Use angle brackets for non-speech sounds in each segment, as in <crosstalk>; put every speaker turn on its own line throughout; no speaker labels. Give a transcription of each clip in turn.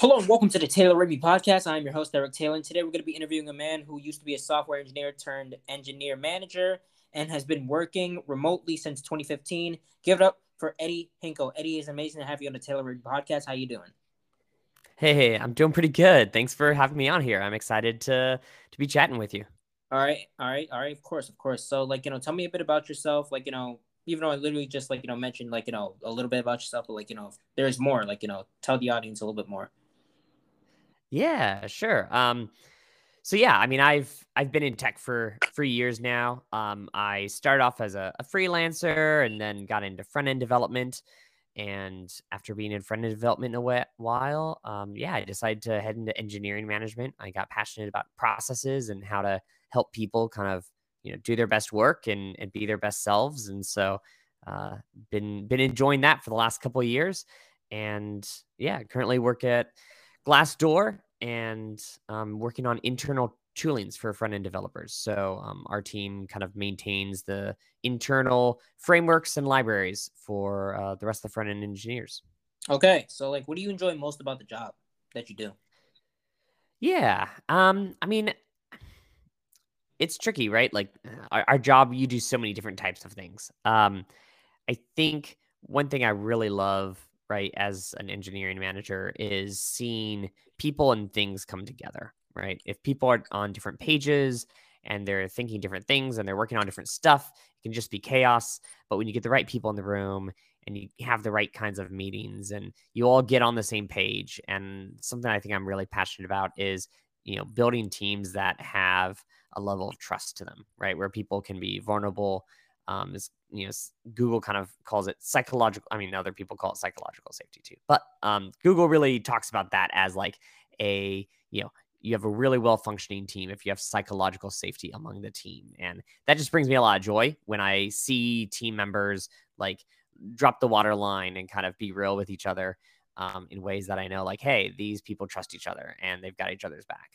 Hello and welcome to the Taylor Rigby podcast. I'm your host, Eric Taylor, and today we're going to be interviewing a man who used to be a software engineer turned engineer manager and has been working remotely since 2015. Give it up for Eddie Hinkle. Eddie, it's amazing to have you on the Taylor Rigby podcast. How you doing?
Hey, hey, I'm doing pretty good. Thanks for having me on here. I'm excited to to be chatting with you.
All right, all right, all right. Of course, of course. So, like, you know, tell me a bit about yourself. Like, you know, even though I literally just like you know mentioned like you know a little bit about yourself, but like you know, there's more. Like, you know, tell the audience a little bit more.
Yeah, sure. Um, so yeah, I mean, I've I've been in tech for for years now. Um, I started off as a, a freelancer and then got into front end development. And after being in front end development a while, um, yeah, I decided to head into engineering management. I got passionate about processes and how to help people kind of you know do their best work and and be their best selves. And so, uh, been been enjoying that for the last couple of years. And yeah, currently work at Glassdoor and um, working on internal toolings for front end developers. So um, our team kind of maintains the internal frameworks and libraries for uh, the rest of the front end engineers.
Okay, so like, what do you enjoy most about the job that you do?
Yeah, um, I mean, it's tricky, right? Like our, our job, you do so many different types of things. Um, I think one thing I really love right as an engineering manager is seeing people and things come together right? If people are on different pages and they're thinking different things and they're working on different stuff it can just be chaos. But when you get the right people in the room and you have the right kinds of meetings and you all get on the same page and something i think i'm really passionate about is you know building teams that have a level of trust to them right? Where people can be vulnerable um, is you know google kind of calls it psychological i mean other people call it psychological safety too but um, google really talks about that as like a you know you have a really well functioning team if you have psychological safety among the team and that just brings me a lot of joy when i see team members like drop the water line and kind of be real with each other um, in ways that i know like hey these people trust each other and they've got each other's back.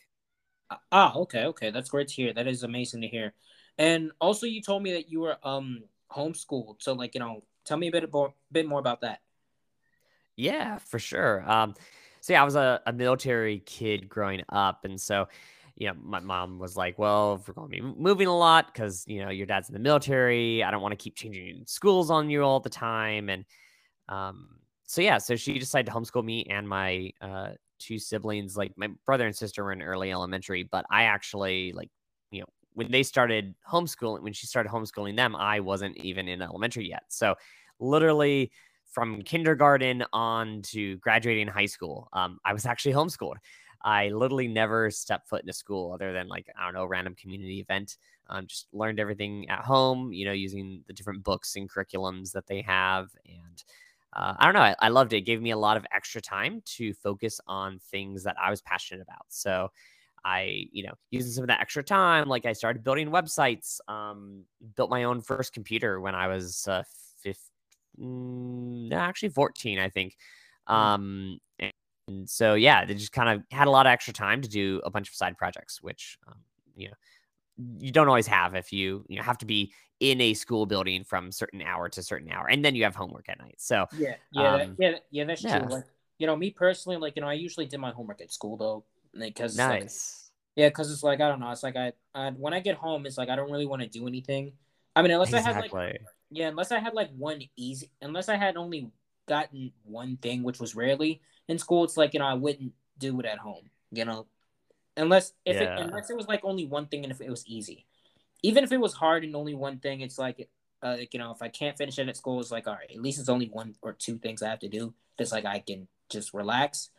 Ah okay okay that's great to hear. That is amazing to hear. And also, you told me that you were um homeschooled. So, like, you know, tell me a bit more, bit more about that.
Yeah, for sure. Um, so yeah, I was a, a military kid growing up, and so you know, my mom was like, "Well, if we're going to be moving a lot because you know your dad's in the military, I don't want to keep changing schools on you all the time." And um, so yeah, so she decided to homeschool me and my uh, two siblings. Like my brother and sister were in early elementary, but I actually like you know when they started homeschooling, when she started homeschooling them, I wasn't even in elementary yet. So literally from kindergarten on to graduating high school, um, I was actually homeschooled. I literally never stepped foot in a school other than like, I don't know, random community event. Um, just learned everything at home, you know, using the different books and curriculums that they have. And uh, I don't know, I, I loved it. it. Gave me a lot of extra time to focus on things that I was passionate about. So I, you know, using some of that extra time, like I started building websites, um, built my own first computer when I was uh, 15, mm, actually 14, I think. Mm. Um, and so, yeah, they just kind of had a lot of extra time to do a bunch of side projects, which, um, you know, you don't always have if you you know, have to be in a school building from certain hour to certain hour, and then you have homework at night. So
yeah, yeah, um, that, yeah, yeah, that's yeah. true. Like, you know, me personally, like you know, I usually did my homework at school though because
nice.
Like, yeah, because it's like I don't know. It's like I, I when I get home, it's like I don't really want to do anything. I mean, unless exactly. I had like yeah, unless I had like one easy, unless I had only gotten one thing, which was rarely in school. It's like you know I wouldn't do it at home. You know, unless if yeah. it unless it was like only one thing and if it was easy, even if it was hard and only one thing, it's like uh, like, you know if I can't finish it at school, it's like all right, at least it's only one or two things I have to do. It's like I can just relax.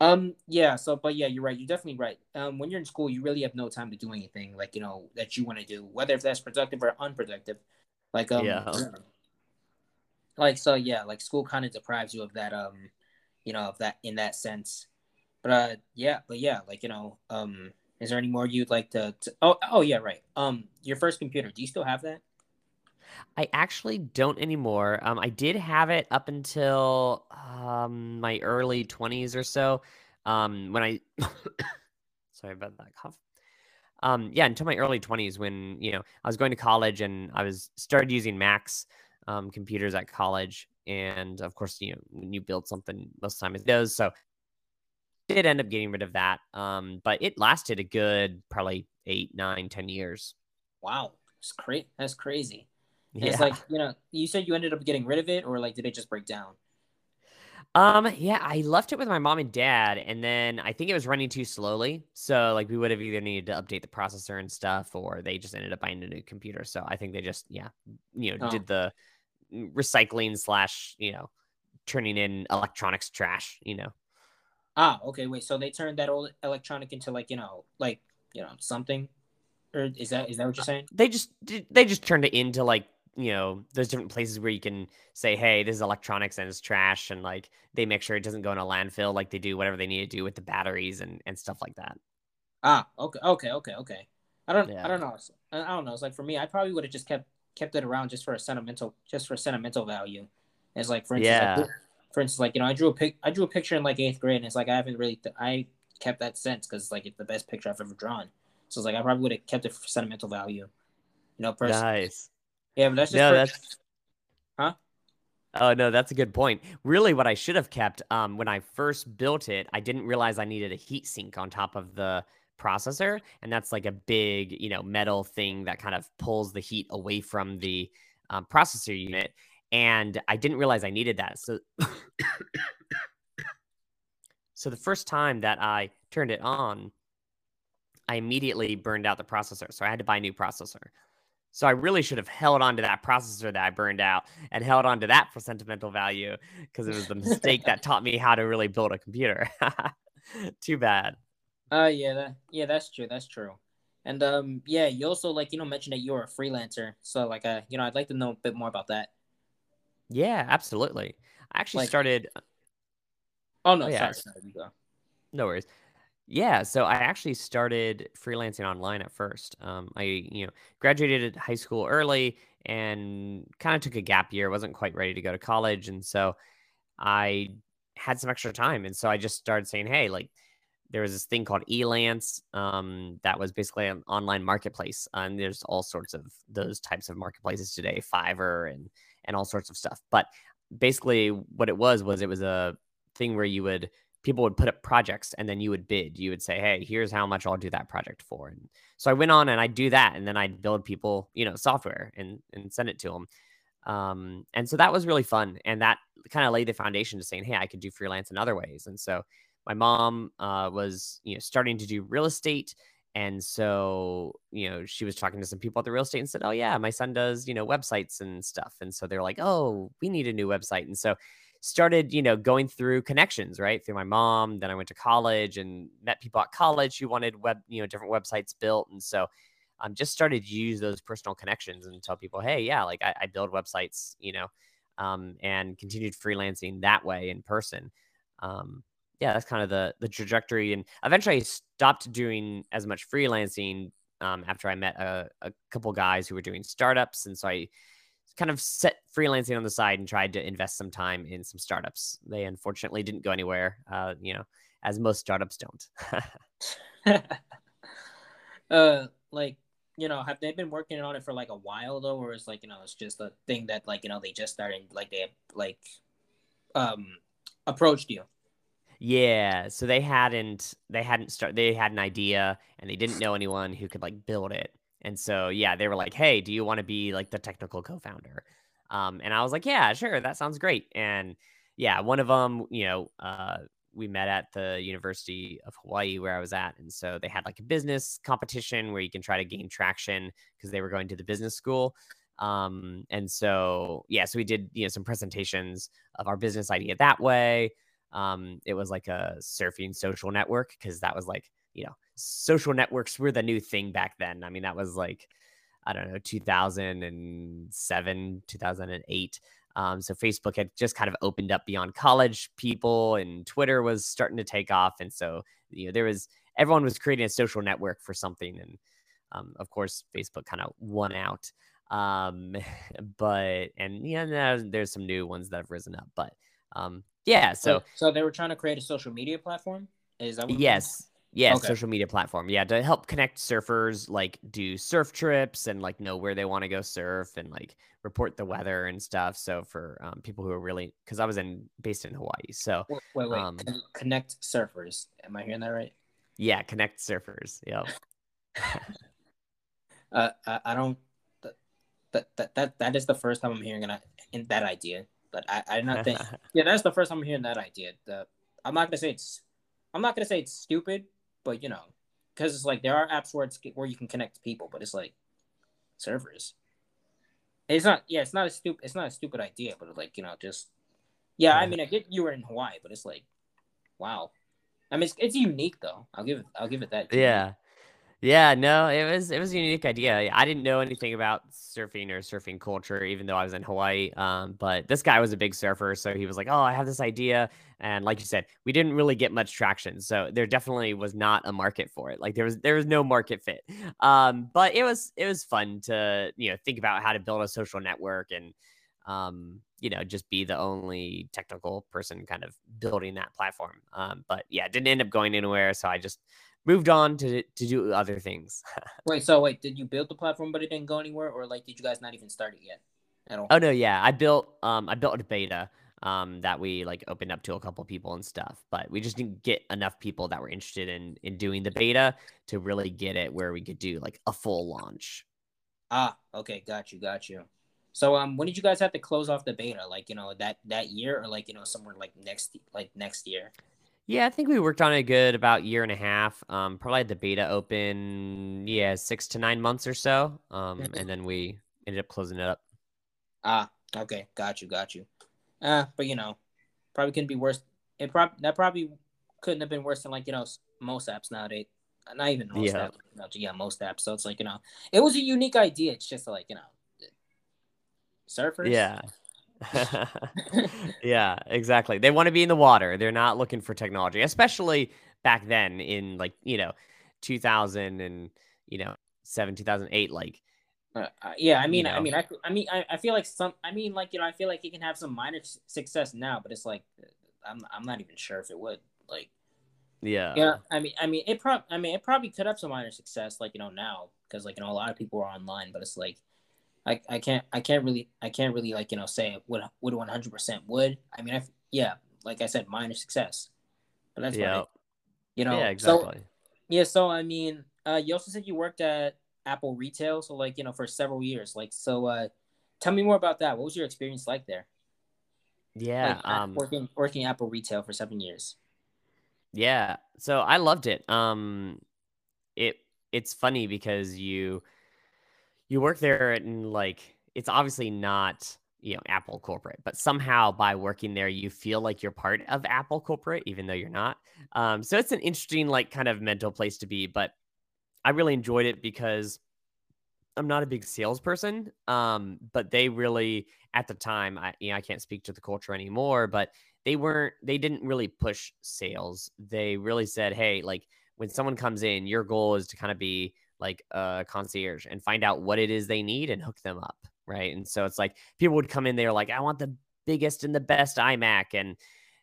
Um, yeah, so but yeah, you're right. You're definitely right. Um, when you're in school, you really have no time to do anything like you know that you want to do, whether if that's productive or unproductive. Like um, yeah. like so yeah, like school kind of deprives you of that um, you know, of that in that sense. But uh, yeah, but yeah, like you know, um, is there any more you'd like to? to oh, oh yeah, right. Um, your first computer. Do you still have that?
I actually don't anymore. Um, I did have it up until um, my early 20s or so. Um, when I, <coughs> sorry about that cough. Um, yeah, until my early 20s when, you know, I was going to college and I was started using Macs um, computers at college. And of course, you know, when you build something, most of the time it does. So did end up getting rid of that. Um, but it lasted a good probably eight, nine, ten years.
Wow, it's crazy. That's crazy. Yeah. It's like you know, you said you ended up getting rid of it, or like did it just break down?
Um, yeah, I left it with my mom and dad, and then I think it was running too slowly. So like we would have either needed to update the processor and stuff, or they just ended up buying a new computer. So I think they just yeah, you know, oh. did the recycling slash you know turning in electronics trash. You know.
Ah, okay. Wait, so they turned that old electronic into like you know like you know something, or is that is that what you're saying?
They just they just turned it into like you know, there's different places where you can say, hey, this is electronics and it's trash. And like they make sure it doesn't go in a landfill, like they do whatever they need to do with the batteries and, and stuff like that.
Ah, okay, okay, okay, okay. I don't, yeah. I don't know. I don't know. It's like for me, I probably would have just kept kept it around just for a sentimental, just for sentimental value. It's like for instance, yeah. like, for instance, like you know, I drew a pic, I drew a picture in like eighth grade, and it's like I haven't really, th- I kept that sense because like it's the best picture I've ever drawn. So it's like I probably would have kept it for sentimental value. You know, personally.
Nice.
Yeah, but that's just no, that's huh?
Oh no, that's a good point. Really, what I should have kept um, when I first built it, I didn't realize I needed a heat sink on top of the processor, and that's like a big, you know, metal thing that kind of pulls the heat away from the um, processor unit. And I didn't realize I needed that. So, <coughs> so the first time that I turned it on, I immediately burned out the processor. So I had to buy a new processor. So I really should have held on to that processor that I burned out and held on to that for sentimental value because it was the mistake that taught me how to really build a computer. <laughs> Too bad.
Uh yeah, that, yeah, that's true. That's true. And um yeah, you also like you know mentioned that you're a freelancer. So like uh you know I'd like to know a bit more about that.
Yeah, absolutely. I actually like, started
Oh no, oh, yeah. sorry, sorry.
No worries. Yeah, so I actually started freelancing online at first. Um, I, you know, graduated high school early and kind of took a gap year. wasn't quite ready to go to college, and so I had some extra time, and so I just started saying, "Hey, like." There was this thing called Elance um, that was basically an online marketplace, and there's all sorts of those types of marketplaces today, Fiverr and and all sorts of stuff. But basically, what it was was it was a thing where you would people would put up projects and then you would bid. You would say, "Hey, here's how much I'll do that project for." And so I went on and I'd do that, and then I'd build people, you know, software and and send it to them. Um, and so that was really fun, and that kind of laid the foundation to saying, "Hey, I could do freelance in other ways." And so my mom uh, was, you know, starting to do real estate. And so, you know, she was talking to some people at the real estate and said, Oh, yeah, my son does, you know, websites and stuff. And so they're like, Oh, we need a new website. And so started, you know, going through connections, right? Through my mom. Then I went to college and met people at college who wanted web, you know, different websites built. And so I um, just started to use those personal connections and tell people, hey, yeah, like I, I build websites, you know, um, and continued freelancing that way in person. Um, yeah, that's kind of the the trajectory. And eventually, I stopped doing as much freelancing um, after I met a, a couple guys who were doing startups, and so I kind of set freelancing on the side and tried to invest some time in some startups. They unfortunately didn't go anywhere, uh, you know, as most startups
don't. <laughs> <laughs> uh, like, you know, have they been working on it for like a while though, or is like, you know, it's just a thing that like, you know, they just started, like they like, um, approached you?
Yeah, so they hadn't they hadn't start they had an idea and they didn't know anyone who could like build it. And so, yeah, they were like, "Hey, do you want to be like the technical co-founder?" Um, and I was like, "Yeah, sure, that sounds great." And yeah, one of them, you know, uh, we met at the University of Hawaii where I was at, and so they had like a business competition where you can try to gain traction because they were going to the business school. Um, and so yeah, so we did you know some presentations of our business idea that way. Um, it was like a surfing social network because that was like you know social networks were the new thing back then. I mean, that was like, I don't know, 2007, 2008. Um, so Facebook had just kind of opened up beyond college people, and Twitter was starting to take off. And so, you know, there was everyone was creating a social network for something. And um, of course, Facebook kind of won out. Um, <laughs> but, and yeah, there's, some new ones that have risen up. But um, yeah, so.
So they were trying to create a social media platform? Is that
yes Yeah, okay. social media platform. Yeah, to help connect surfers, like do surf trips and like know where they want to go surf and like report the weather and stuff. So for um, people who are really, because I was in based in Hawaii, so
wait, wait, wait. Um, connect surfers. Am I hearing that right?
Yeah, connect surfers. Yeah. <laughs>
uh, I, I don't. That, that that that is the first time I'm hearing an, in that idea. But I I do not think. <laughs> yeah, that's the first time I'm hearing that idea. The I'm not gonna say it's. I'm not gonna say it's stupid, but you know, because it's like there are apps where it's where you can connect to people, but it's like servers. It's not. Yeah, it's not a stupid. It's not a stupid idea, but like you know, just yeah. I mean, I get you were in Hawaii, but it's like, wow. I mean, it's, it's unique though. I'll give it. I'll give it that.
Yeah. Yeah, no, it was it was a unique idea. I didn't know anything about surfing or surfing culture, even though I was in Hawaii. Um, but this guy was a big surfer, so he was like, "Oh, I have this idea," and like you said, we didn't really get much traction. So there definitely was not a market for it. Like there was there was no market fit. Um, but it was it was fun to you know think about how to build a social network and um, you know just be the only technical person kind of building that platform. Um, but yeah, didn't end up going anywhere. So I just moved on to to do other things. <laughs>
wait, so wait, did you build the platform but it didn't go anywhere, or like did you guys not even start it yet
at all? Oh no, yeah, I built um I built a beta um that we like opened up to a couple people and stuff, but we just didn't get enough people that were interested in in doing the beta to really get it where we could do like a full launch.
Ah, okay, got you, got you. So um, when did you guys have to close off the beta? Like you know that that year, or like you know somewhere like next like next year?
Yeah, I think we worked on it good about year and a half. Um, probably had the beta open, yeah, six to nine months or so. Um, mm-hmm. and then we ended up closing it up.
Ah, okay, got you, got you. Uh, but you know, probably couldn't be worse. It probably that probably couldn't have been worse than like you know most apps nowadays. Not even most yeah. apps. You know, yeah, most apps. So it's like you know, it was a unique idea. It's just like you know, surfers.
Yeah. <laughs> yeah, exactly. They want to be in the water. They're not looking for technology, especially back then in like, you know, 2000 and, you know, 7, 2008 like
uh, uh, yeah, I mean, you know. I mean, I, I mean, I, I feel like some, I mean, like you know, I feel like he can have some minor success now, but it's like, I'm, I'm not even sure if it would, like,
yeah,
yeah. I mean, I mean, it probably, I mean, it probably could have some minor success, like you know, now because like you know, a lot of people are online, but it's like, I, I can't I can't really I can't really like you know say would would one hundred percent would. I mean I yeah like I said minor success. But that's yeah. You know
yeah exactly.
So, yeah so I mean uh, you also said you worked at Apple retail so like you know for several years. Like so uh, tell me more about that. What was your experience like there?
Yeah
like, um, working working Apple retail for seven years.
Yeah so I loved it. Um it it's funny because you you work there and like it's obviously not you know apple corporate but somehow by working there you feel like you're part of apple corporate even though you're not. Um, so it's an interesting like kind of mental place to be but i really enjoyed it because i'm not a big salesperson um, but they really at the time i you know i can't speak to the culture anymore but they weren't they didn't really push sales. They really said hey like when someone comes in your goal is to kind of be like a concierge and find out what it is they need and hook them up. Right. And so it's like people would come in there like, I want the biggest and the best iMac. And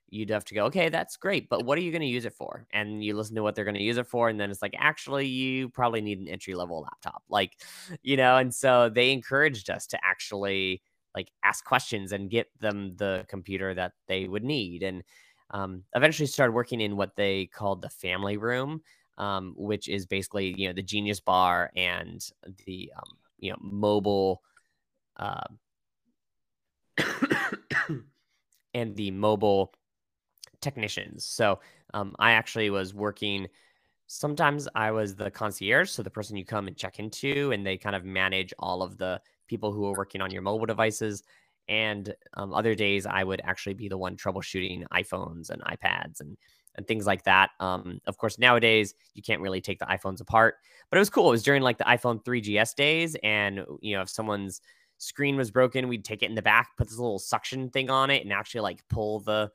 you'd have to go, okay, that's great. But what are you going to use it for? And you listen to what they're going to use it for. And then it's like, actually, you probably need an entry level laptop. Like, <laughs> you know, and so they encouraged us to actually like ask questions and get them the computer that they would need. And um, eventually started working in what they called the family room um, which is basically you know the Genius Bar and the um, you know mobile uh, <coughs> and the mobile technicians. So um, I actually was working. Sometimes I was the concierge, so the person you come and check into, and they kind of manage all of the people who are working on your mobile devices. And um, other days, I would actually be the one troubleshooting iPhones and iPads and and things like that. Um, of course, nowadays you can't really take the iPhones apart, but it was cool. It was during like the iPhone 3GS days, and you know, if someone's screen was broken, we'd take it in the back, put this little suction thing on it, and actually like pull the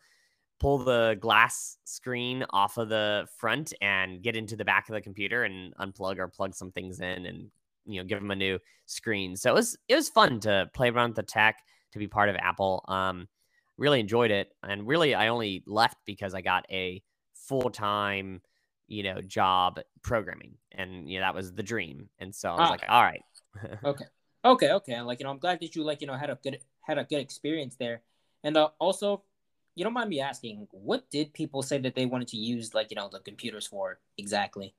pull the glass screen off of the front and get into the back of the computer and unplug or plug some things in and you know give them a new screen. So it was it was fun to play around with the tech to be part of Apple. Um, really enjoyed it, and really I only left because I got a full time, you know, job programming. And, you know, that was the dream. And so I was ah. like, all right. <laughs>
okay. Okay. Okay. Like, you know, I'm glad that you, like, you know, had a good, had a good experience there. And uh, also, you don't mind me asking, what did people say that they wanted to use, like, you know, the computers for exactly?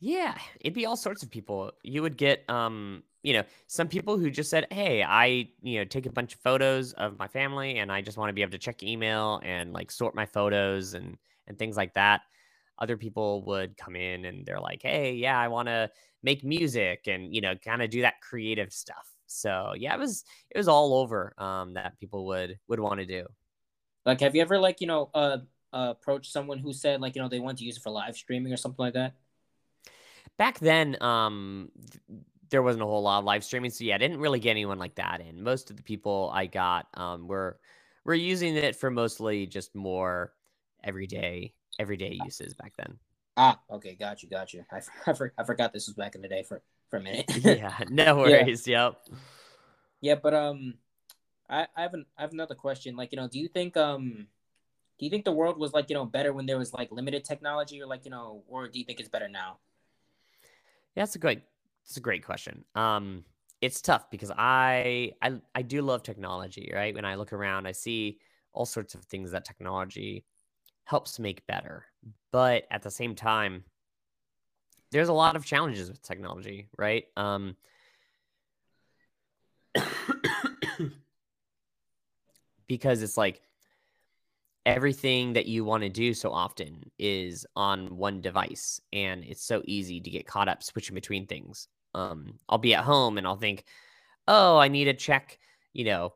Yeah, it'd be all sorts of people. You would get, um, you know, some people who just said, "Hey, I, you know, take a bunch of photos of my family, and I just want to be able to check email and like sort my photos and and things like that." Other people would come in and they're like, "Hey, yeah, I want to make music and you know, kind of do that creative stuff." So yeah, it was it was all over um, that people would would want to do.
Like, have you ever like you know uh, uh approached someone who said like you know they want to use it for live streaming or something like that?
back then, um, there wasn't a whole lot of live streaming, so yeah, I didn't really get anyone like that in. Most of the people I got um, were were using it for mostly just more everyday everyday uses back then.
Ah, okay, got you, got you. I, <laughs> I, I forgot this was back in the day for for a minute. <laughs>
yeah, no <laughs> worries. Yeah. Yep.
Yeah, but um, I I have an, I have another question. Like, you know, do you think um, do you think the world was like you know better when there was like limited technology, or like you know, or do you think it's better now?
Yeah, that's a great. It's a great question. Um, it's tough because I, I I do love technology, right? When I look around, I see all sorts of things that technology helps make better. But at the same time, there's a lot of challenges with technology, right? Um, <coughs> because it's like everything that you want to do so often is on one device and it's so easy to get caught up switching between things um i'll be at home and i'll think oh i need to check you know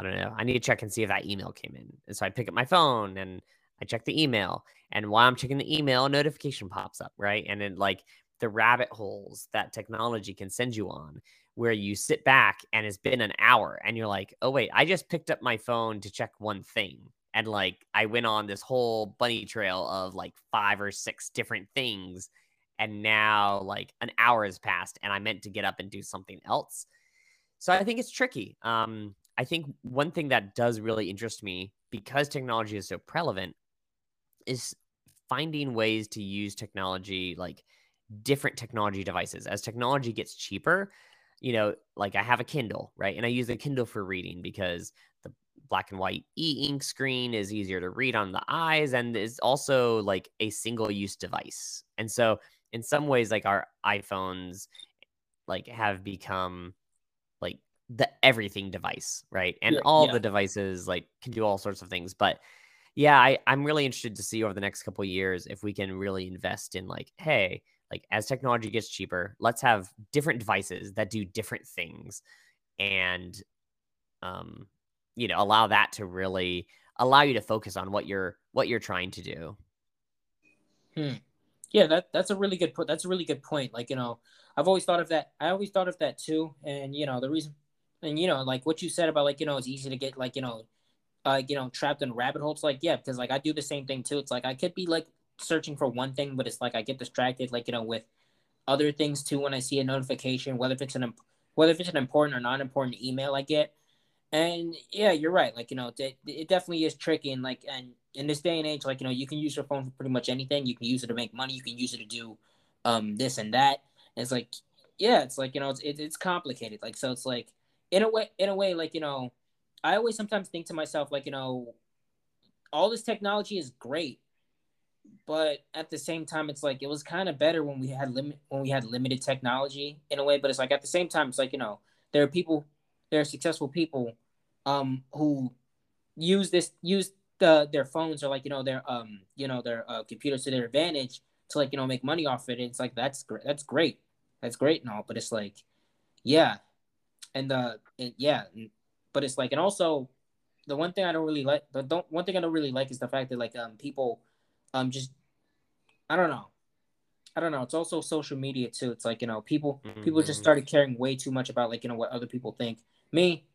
i don't know i need to check and see if that email came in and so i pick up my phone and i check the email and while i'm checking the email a notification pops up right and then like the rabbit holes that technology can send you on where you sit back and it's been an hour and you're like oh wait i just picked up my phone to check one thing and like I went on this whole bunny trail of like five or six different things and now like an hour has passed and I meant to get up and do something else. So I think it's tricky. Um I think one thing that does really interest me because technology is so prevalent is finding ways to use technology like different technology devices as technology gets cheaper you know like i have a kindle right and i use the kindle for reading because the black and white e-ink screen is easier to read on the eyes and is also like a single use device. And so in some ways like our iPhones like have become like the everything device, right? And yeah, all yeah. the devices like can do all sorts of things, but yeah, I, I'm really interested to see over the next couple years if we can really invest in like, hey, like as technology gets cheaper, let's have different devices that do different things and um you know allow that to really allow you to focus on what you're what you're trying to do
hmm. yeah that that's a really good point that's a really good point like you know i've always thought of that i always thought of that too and you know the reason and you know like what you said about like you know it's easy to get like you know uh you know trapped in rabbit holes like yeah because like i do the same thing too it's like i could be like searching for one thing but it's like i get distracted like you know with other things too when i see a notification whether if it's an whether if it's an important or non important email i get and yeah, you're right. Like you know, it, it definitely is tricky. And like, and in this day and age, like you know, you can use your phone for pretty much anything. You can use it to make money. You can use it to do um this and that. And it's like, yeah, it's like you know, it's it, it's complicated. Like so, it's like in a way, in a way, like you know, I always sometimes think to myself, like you know, all this technology is great, but at the same time, it's like it was kind of better when we had limit when we had limited technology in a way. But it's like at the same time, it's like you know, there are people there are successful people um who use this use the their phones or like you know their um you know their uh, computers to their advantage to like you know make money off it. It's like that's great. That's great. That's great and all, but it's like, yeah, and uh, and yeah, but it's like, and also, the one thing I don't really like, the don't one thing I don't really like is the fact that like um people, um just, I don't know, I don't know. It's also social media too. It's like you know people mm-hmm. people just started caring way too much about like you know what other people think. Me,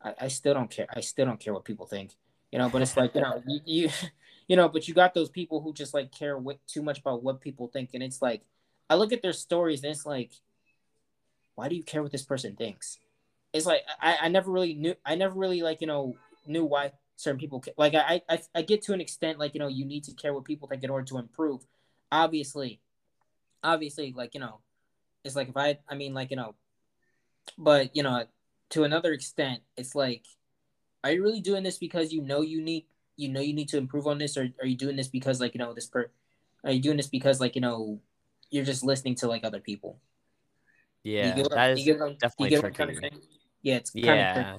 I, I still don't care. I still don't care what people think. You know, but it's like you know you, you, <laughs> you know, but you got those people who just like care way, too much about what people think, and it's like I look at their stories and it's like, why do you care what this person thinks? It's like I, I never really knew. I never really like you know knew why certain people like I, I I get to an extent like you know you need to care what people think in order to improve. obviously, obviously, like you know, it's like if I, I mean, like you know, but you know, to another extent, it's like, are you really doing this because you know you need, you know, you need to improve on this, or are you doing this because like you know this per, are you doing this because like you know, you're just listening to like other people?
Yeah, that is definitely tricky.
Yeah, it's
yeah.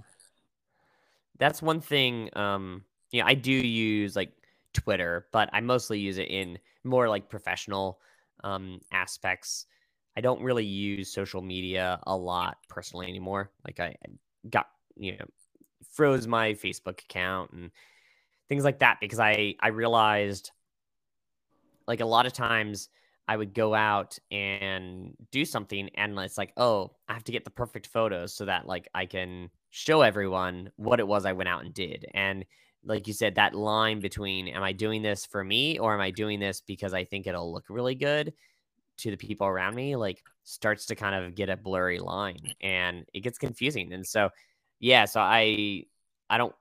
That's one thing. Um, yeah, I do use like Twitter, but I mostly use it in more like professional um aspects. I don't really use social media a lot personally anymore. Like I got, you know, froze my Facebook account and things like that because I I realized like a lot of times I would go out and do something and it's like, "Oh, I have to get the perfect photos so that like I can show everyone what it was I went out and did." And like you said, that line between am I doing this for me or am I doing this because I think it'll look really good to the people around me, like starts to kind of get a blurry line and it gets confusing. And so, yeah, so I, I don't,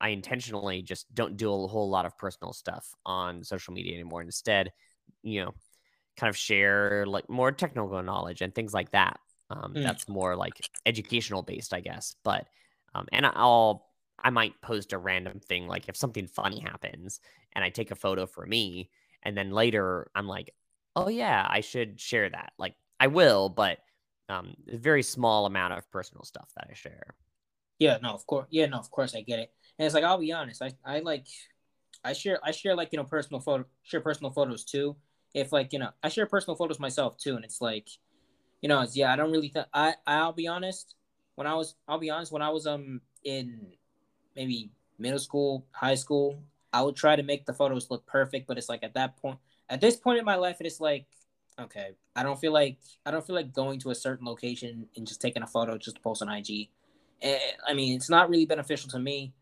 I intentionally just don't do a whole lot of personal stuff on social media anymore. Instead, you know, kind of share like more technical knowledge and things like that. Um, mm. That's more like educational based, I guess. But, um, and I'll, I might post a random thing like if something funny happens and I take a photo for me, and then later I'm like, oh yeah, I should share that. Like I will, but um, a very small amount of personal stuff that I share.
Yeah, no, of course. Yeah, no, of course I get it. And it's like I'll be honest, I, I like I share I share like, you know, personal photo share personal photos too. If like, you know, I share personal photos myself too, and it's like, you know, it's yeah, I don't really th- I I'll be honest, when I was I'll be honest, when I was um in maybe middle school, high school, I would try to make the photos look perfect, but it's like at that point at this point in my life, it is like, okay, I don't feel like I don't feel like going to a certain location and just taking a photo just to post on IG. And, eh, I mean, it's not really beneficial to me.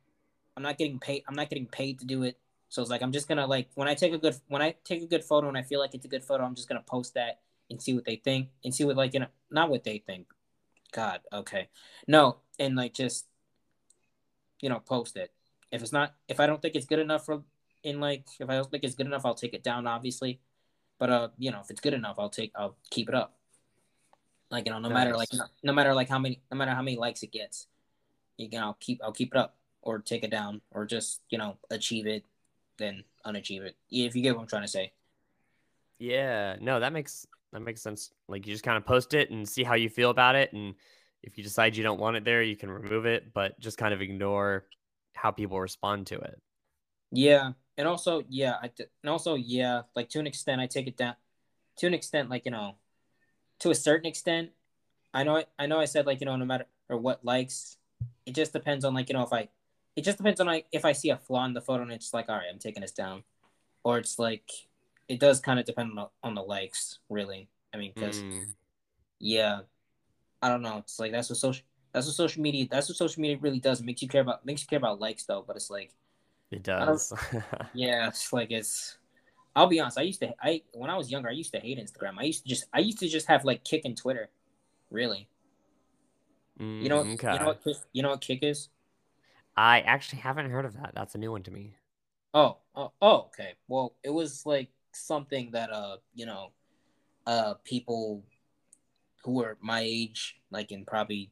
I'm not getting paid. I'm not getting paid to do it. So it's like I'm just gonna like when I take a good when I take a good photo and I feel like it's a good photo, I'm just gonna post that and see what they think and see what like you know not what they think. God, okay, no, and like just you know post it. If it's not if I don't think it's good enough for in like if I don't think it's good enough, I'll take it down, obviously. But uh, you know, if it's good enough, I'll take I'll keep it up. Like you know, no nice. matter like no, no, matter like how many no matter how many likes it gets, you know, I'll keep I'll keep it up or take it down or just you know achieve it, then unachieve it. If you get what I'm trying to say.
Yeah, no, that makes that makes sense. Like you just kind of post it and see how you feel about it, and if you decide you don't want it there, you can remove it, but just kind of ignore how people respond to it.
Yeah, and also yeah I and also yeah like to an extent I take it down to an extent like you know to a certain extent I know I know I said like you know no matter or what likes it just depends on like you know if I it just depends on like if I see a flaw in the photo and it's like all right I'm taking this down or it's like it does kind of depend on the, on the likes really I mean because mm. yeah I don't know it's like that's what social that's what social media that's what social media really does it makes you care about makes you care about likes though but it's like
it does. <laughs>
yeah, it's like it's. I'll be honest. I used to. I when I was younger, I used to hate Instagram. I used to just. I used to just have like Kik and Twitter. Really. Mm, you know. Okay. You know what? You know what Kik is?
I actually haven't heard of that. That's a new one to me.
Oh. Oh. oh okay. Well, it was like something that uh you know, uh people who were my age, like in probably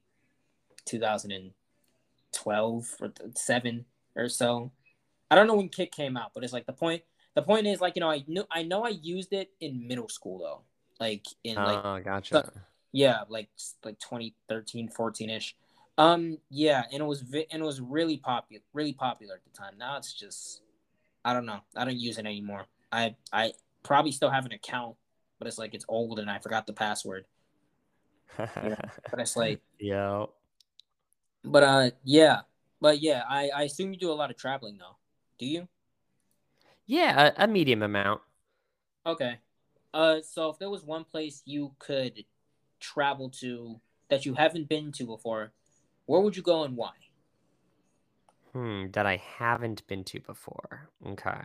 2012 or seven or so, I don't know when Kik came out, but it's like the point. The point is like you know I knew I know I used it in middle school though, like in like
oh gotcha.
yeah, like like 2013, 14 ish. Um, yeah, and it was vi- and it was really popular, really popular at the time. Now it's just, I don't know, I don't use it anymore. I I probably still have an account, but it's like it's old and I forgot the password. yeah, but it's like <laughs>
yeah.
But uh, yeah, but yeah, I I assume you do a lot of traveling though. Do you?
Yeah, a, a medium amount.
Okay. Uh, so if there was one place you could travel to that you haven't been to before, where would you go and why?
Hmm, that I haven't been to before. Okay.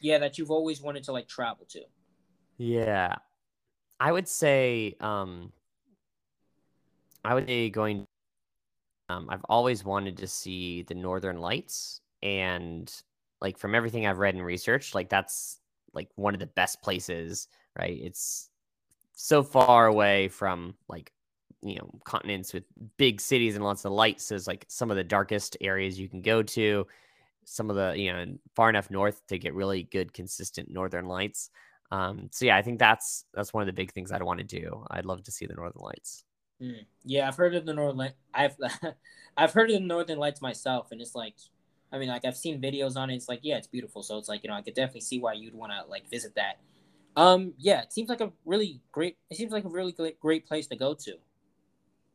Yeah, that you've always wanted to like travel to.
Yeah. I would say um I would say going um I've always wanted to see the northern lights and like from everything I've read and researched, like that's like one of the best places, right? It's so far away from like you know continents with big cities and lots of lights. It's like some of the darkest areas you can go to. Some of the you know far enough north to get really good consistent northern lights. Um, so yeah, I think that's that's one of the big things I'd want to do. I'd love to see the northern lights.
Mm. Yeah, I've heard of the northern. I've <laughs> I've heard of the northern lights myself, and it's like, I mean, like I've seen videos on it. It's like, yeah, it's beautiful. So it's like, you know, I could definitely see why you'd want to like visit that. Um, yeah, it seems like a really great. It seems like a really great, great place to go to.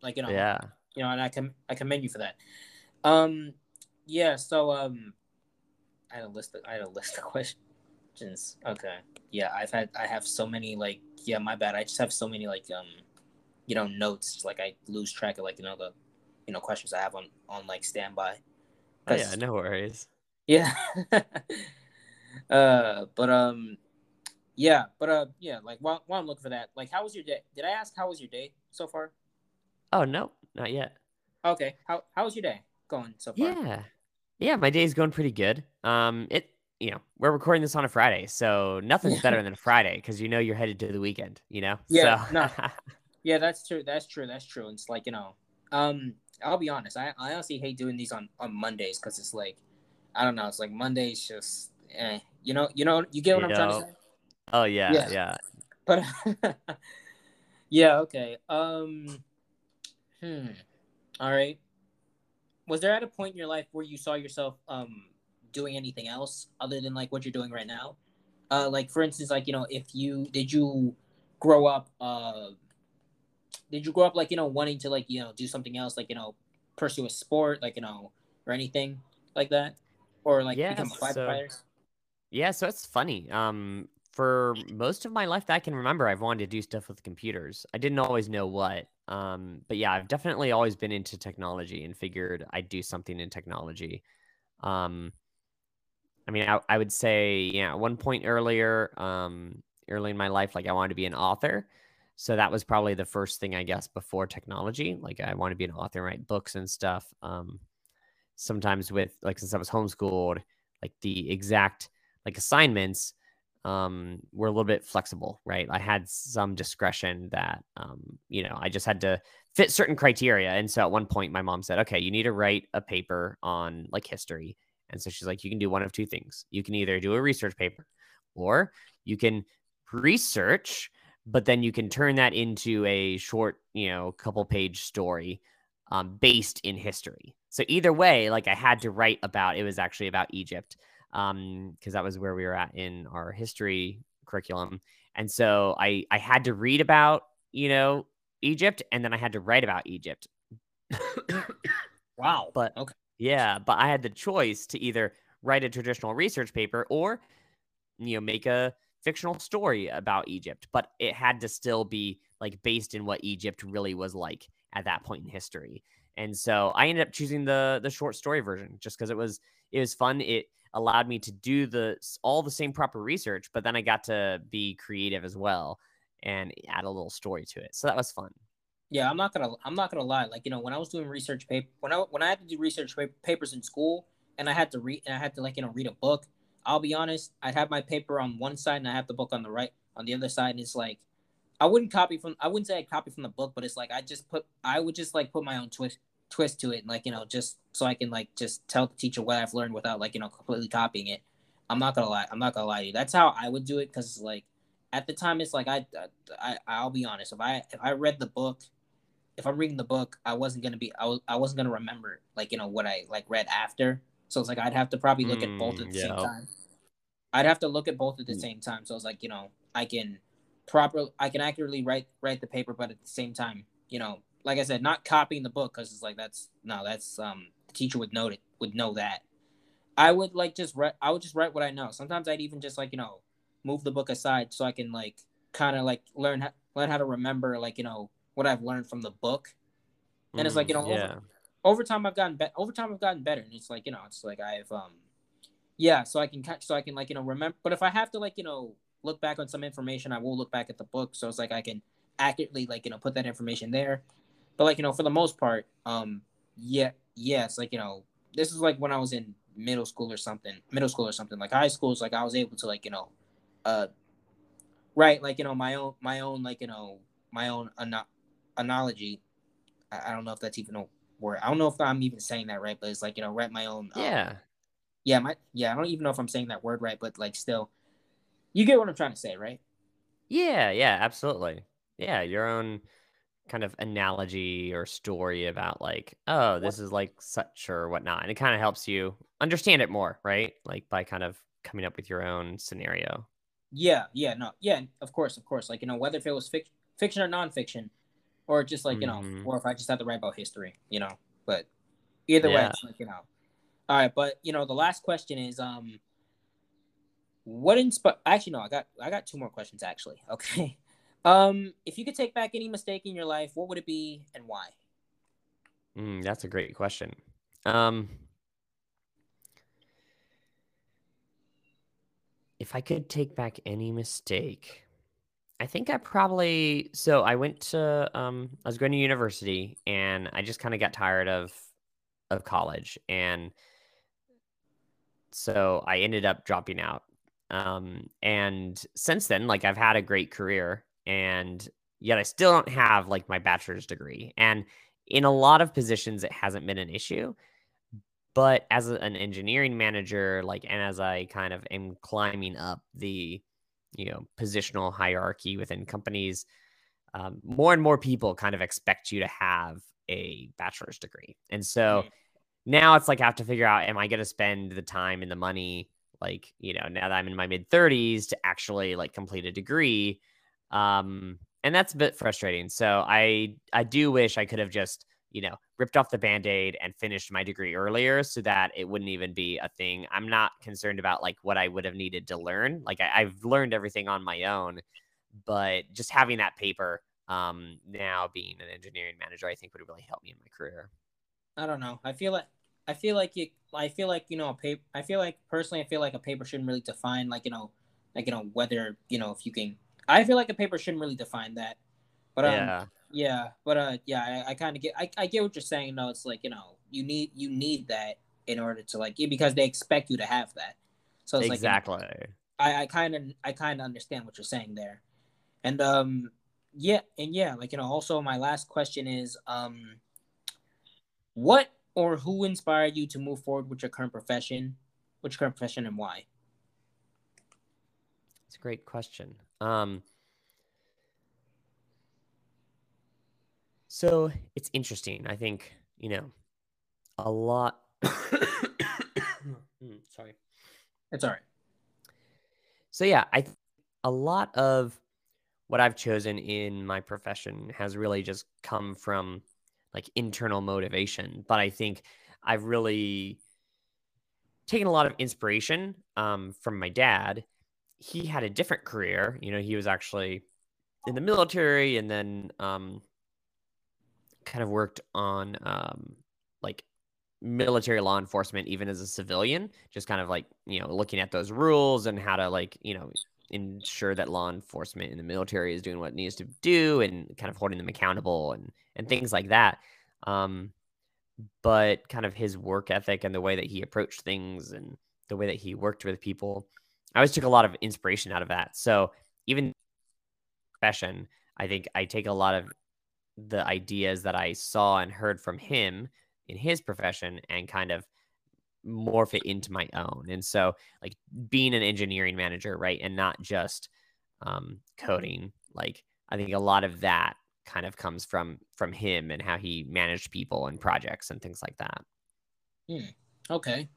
Like you know,
yeah,
you know, and I can I commend you for that. Um, yeah. So um, I had a list. Of, I had a list <laughs> of questions. Okay. Yeah, I've had I have so many like yeah, my bad. I just have so many like um, you know, notes. Like I lose track of like you know the, you know, questions I have on on like standby.
Oh, yeah, no worries.
Yeah. <laughs> uh, but um, yeah, but uh, yeah, like while, while I'm looking for that, like, how was your day? Did I ask how was your day so far?
Oh no, not yet.
Okay. How how was your day going so far?
Yeah. Yeah, my day's going pretty good. Um it you know, we're recording this on a Friday, so nothing's better than a <laughs> Friday because you know you're headed to the weekend, you know?
Yeah.
So.
no. <laughs> Yeah, that's true. That's true. That's true. It's like, you know, um, I'll be honest, I, I honestly hate doing these on, on Mondays because it's like I don't know, it's like Mondays just eh. You know, you know, you get what you I'm know. trying to say?
Oh yeah, yeah. yeah.
But <laughs> yeah, okay. Um Hmm. All right. Was there at a point in your life where you saw yourself um doing anything else other than like what you're doing right now? Uh like for instance, like, you know, if you did you grow up uh did you grow up like, you know, wanting to like, you know, do something else, like, you know, pursue a sport, like, you know, or anything like that? Or like yeah, become a firefighter? So,
yeah, so it's funny. Um for most of my life that I can remember, I've wanted to do stuff with computers. I didn't always know what. Um, but yeah, I've definitely always been into technology and figured I'd do something in technology. Um, I mean, I, I would say, yeah, at one point earlier, um, early in my life, like I wanted to be an author. So that was probably the first thing, I guess, before technology. Like I want to be an author and write books and stuff. Um, sometimes with like since I was homeschooled, like the exact like assignments um, were a little bit flexible, right? I had some discretion that, um, you know, I just had to fit certain criteria. And so at one point, my mom said, okay, you need to write a paper on like history. And so she's like, you can do one of two things. You can either do a research paper or you can research, but then you can turn that into a short, you know, couple page story um, based in history. So either way, like I had to write about it was actually about Egypt um because that was where we were at in our history curriculum. And so i i had to read about you know egypt and then i had to write about egypt. <coughs>
Wow.
But okay. yeah but i had the choice to either write a traditional research paper or you know make a fictional story about egypt but it had to still be like based in what egypt really was like at that point in history and so i ended up choosing the the short story version just because it was it was fun it allowed me to do the all the same proper research, but then I got to be creative as well and add a little story to it. So that was fun.
Yeah, I'm not gonna I'm not gonna lie. Like you know, when I was doing research paper, when I when I had to do research papers in school, and I had to read and I had to like you know read a book. I'll be honest, I'd have my paper on one side and I have the book on the right on the other side, and it's like I wouldn't copy from I wouldn't say I copy from the book, but it's like I just put I would just like put my own twist twist to it, and like you know, just so I can like just tell the teacher what I've learned without like you know completely copying it. I'm not gonna lie. I'm not gonna lie to you. That's how I would do it because like at the time it's like I, I I'll be honest. If I if I read the book, if I'm reading the book, I wasn't gonna be I, was, I wasn't gonna remember like you know what I like read after. So it's like I'd have to probably look mm, at both at the yeah. same time. I'd have to look at both at the mm. same time. So it's like you know I can proper I can accurately write write the paper, but at the same time you know like I said, not copying the book because it's like that's no, that's um the teacher would know it would know that. I would like just write. I would just write what I know. Sometimes I'd even just like you know move the book aside so I can like kind of like learn how, learn how to remember like you know what I've learned from the book. And mm, it's like you know mm, yeah. over, over time I've gotten better. Over time I've gotten better, and it's like you know it's like I've um yeah so I can catch so I can like you know remember. But if I have to like you know look back on some information, I will look back at the book. So it's like I can accurately like you know put that information there but like you know, for the most part, um, yeah, yes, like you know, this is like when I was in middle school or something, middle school or something. Like high school is like I was able to like you know, uh, right, like you know, my own, my own, like you know, my own an- analogy. I, I don't know if that's even a word. I don't know if I'm even saying that right, but it's like you know, write my own.
Um, yeah.
Yeah, my yeah. I don't even know if I'm saying that word right, but like still, you get what I'm trying to say, right?
Yeah, yeah, absolutely. Yeah, your own kind of analogy or story about like, oh, this is like such or whatnot. And it kind of helps you understand it more, right? Like by kind of coming up with your own scenario.
Yeah, yeah, no, yeah, of course, of course. Like, you know, whether if it was fic- fiction or nonfiction, or just like, you mm-hmm. know, or if I just had to write about history, you know. But either yeah. way, it's like, you know. All right, but you know, the last question is um what inspired actually no, I got I got two more questions actually. <laughs> Okay. Um, if you could take back any mistake in your life, what would it be and why?
Mm, that's a great question. Um, if I could take back any mistake, I think I probably so I went to um I was going to university and I just kind of got tired of of college and so I ended up dropping out. Um and since then like I've had a great career and yet I still don't have like my bachelor's degree. And in a lot of positions, it hasn't been an issue. But as a, an engineering manager, like, and as I kind of am climbing up the, you know, positional hierarchy within companies, um, more and more people kind of expect you to have a bachelor's degree. And so now it's like I have to figure out, am I going to spend the time and the money, like, you know, now that I'm in my mid 30s to actually like complete a degree? Um, and that's a bit frustrating. So I I do wish I could have just you know ripped off the band-aid and finished my degree earlier so that it wouldn't even be a thing i'm not concerned about like what i would have needed to learn like I, have learned everything on my own but just having that paper um now being an engineering manager i think would really help me in my career
i don't know i feel like i feel like you i feel like you know a paper i feel like personally i feel like a paper shouldn't really define like you know like you know whether you know if you can I feel like a paper shouldn't really define that. But um, yeah, yeah, but uh, yeah, I, I kind of get, I, I get what you're saying. No, it's like you know, you need you need that in order to like because they expect you to have that.
So it's exactly.
like exactly. I kind of I kind of understand what you're saying there, and um, yeah, and yeah, like you know, also my last question is um, what or who inspired you to move forward with your current profession, which current profession and why?
It's a great question. Um, so it's interesting. I think, you know, a lot. <coughs> Hmm, sorry.
It's all right.
So, yeah, I, a lot of what I've chosen in my profession has really just come from like internal motivation. But I think I've really taken a lot of inspiration um, from my dad he had a different career. You know, he was actually in the military and then um, kind of worked on um, like military law enforcement, even as a civilian, just kind of like, you know, looking at those rules and how to like, you know, ensure that law enforcement in the military is doing what it needs to do and kind of holding them accountable and, and things like that. Um, but kind of his work ethic and the way that he approached things and the way that he worked with people I always took a lot of inspiration out of that. So even profession, I think I take a lot of the ideas that I saw and heard from him in his profession and kind of morph it into my own. And so, like being an engineering manager, right, and not just um, coding, like I think a lot of that kind of comes from from him and how he managed people and projects and things like that.
Hmm. Okay.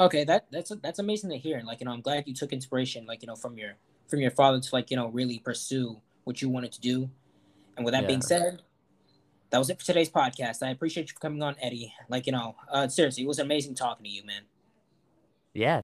Okay, that that's that's amazing to hear. And like you know, I'm glad you took inspiration, like you know, from your from your father to like you know really pursue what you wanted to do. And with that yeah. being said, that was it for today's podcast. I appreciate you for coming on, Eddie. Like you know, uh, seriously, it was amazing talking to you, man.
Yeah,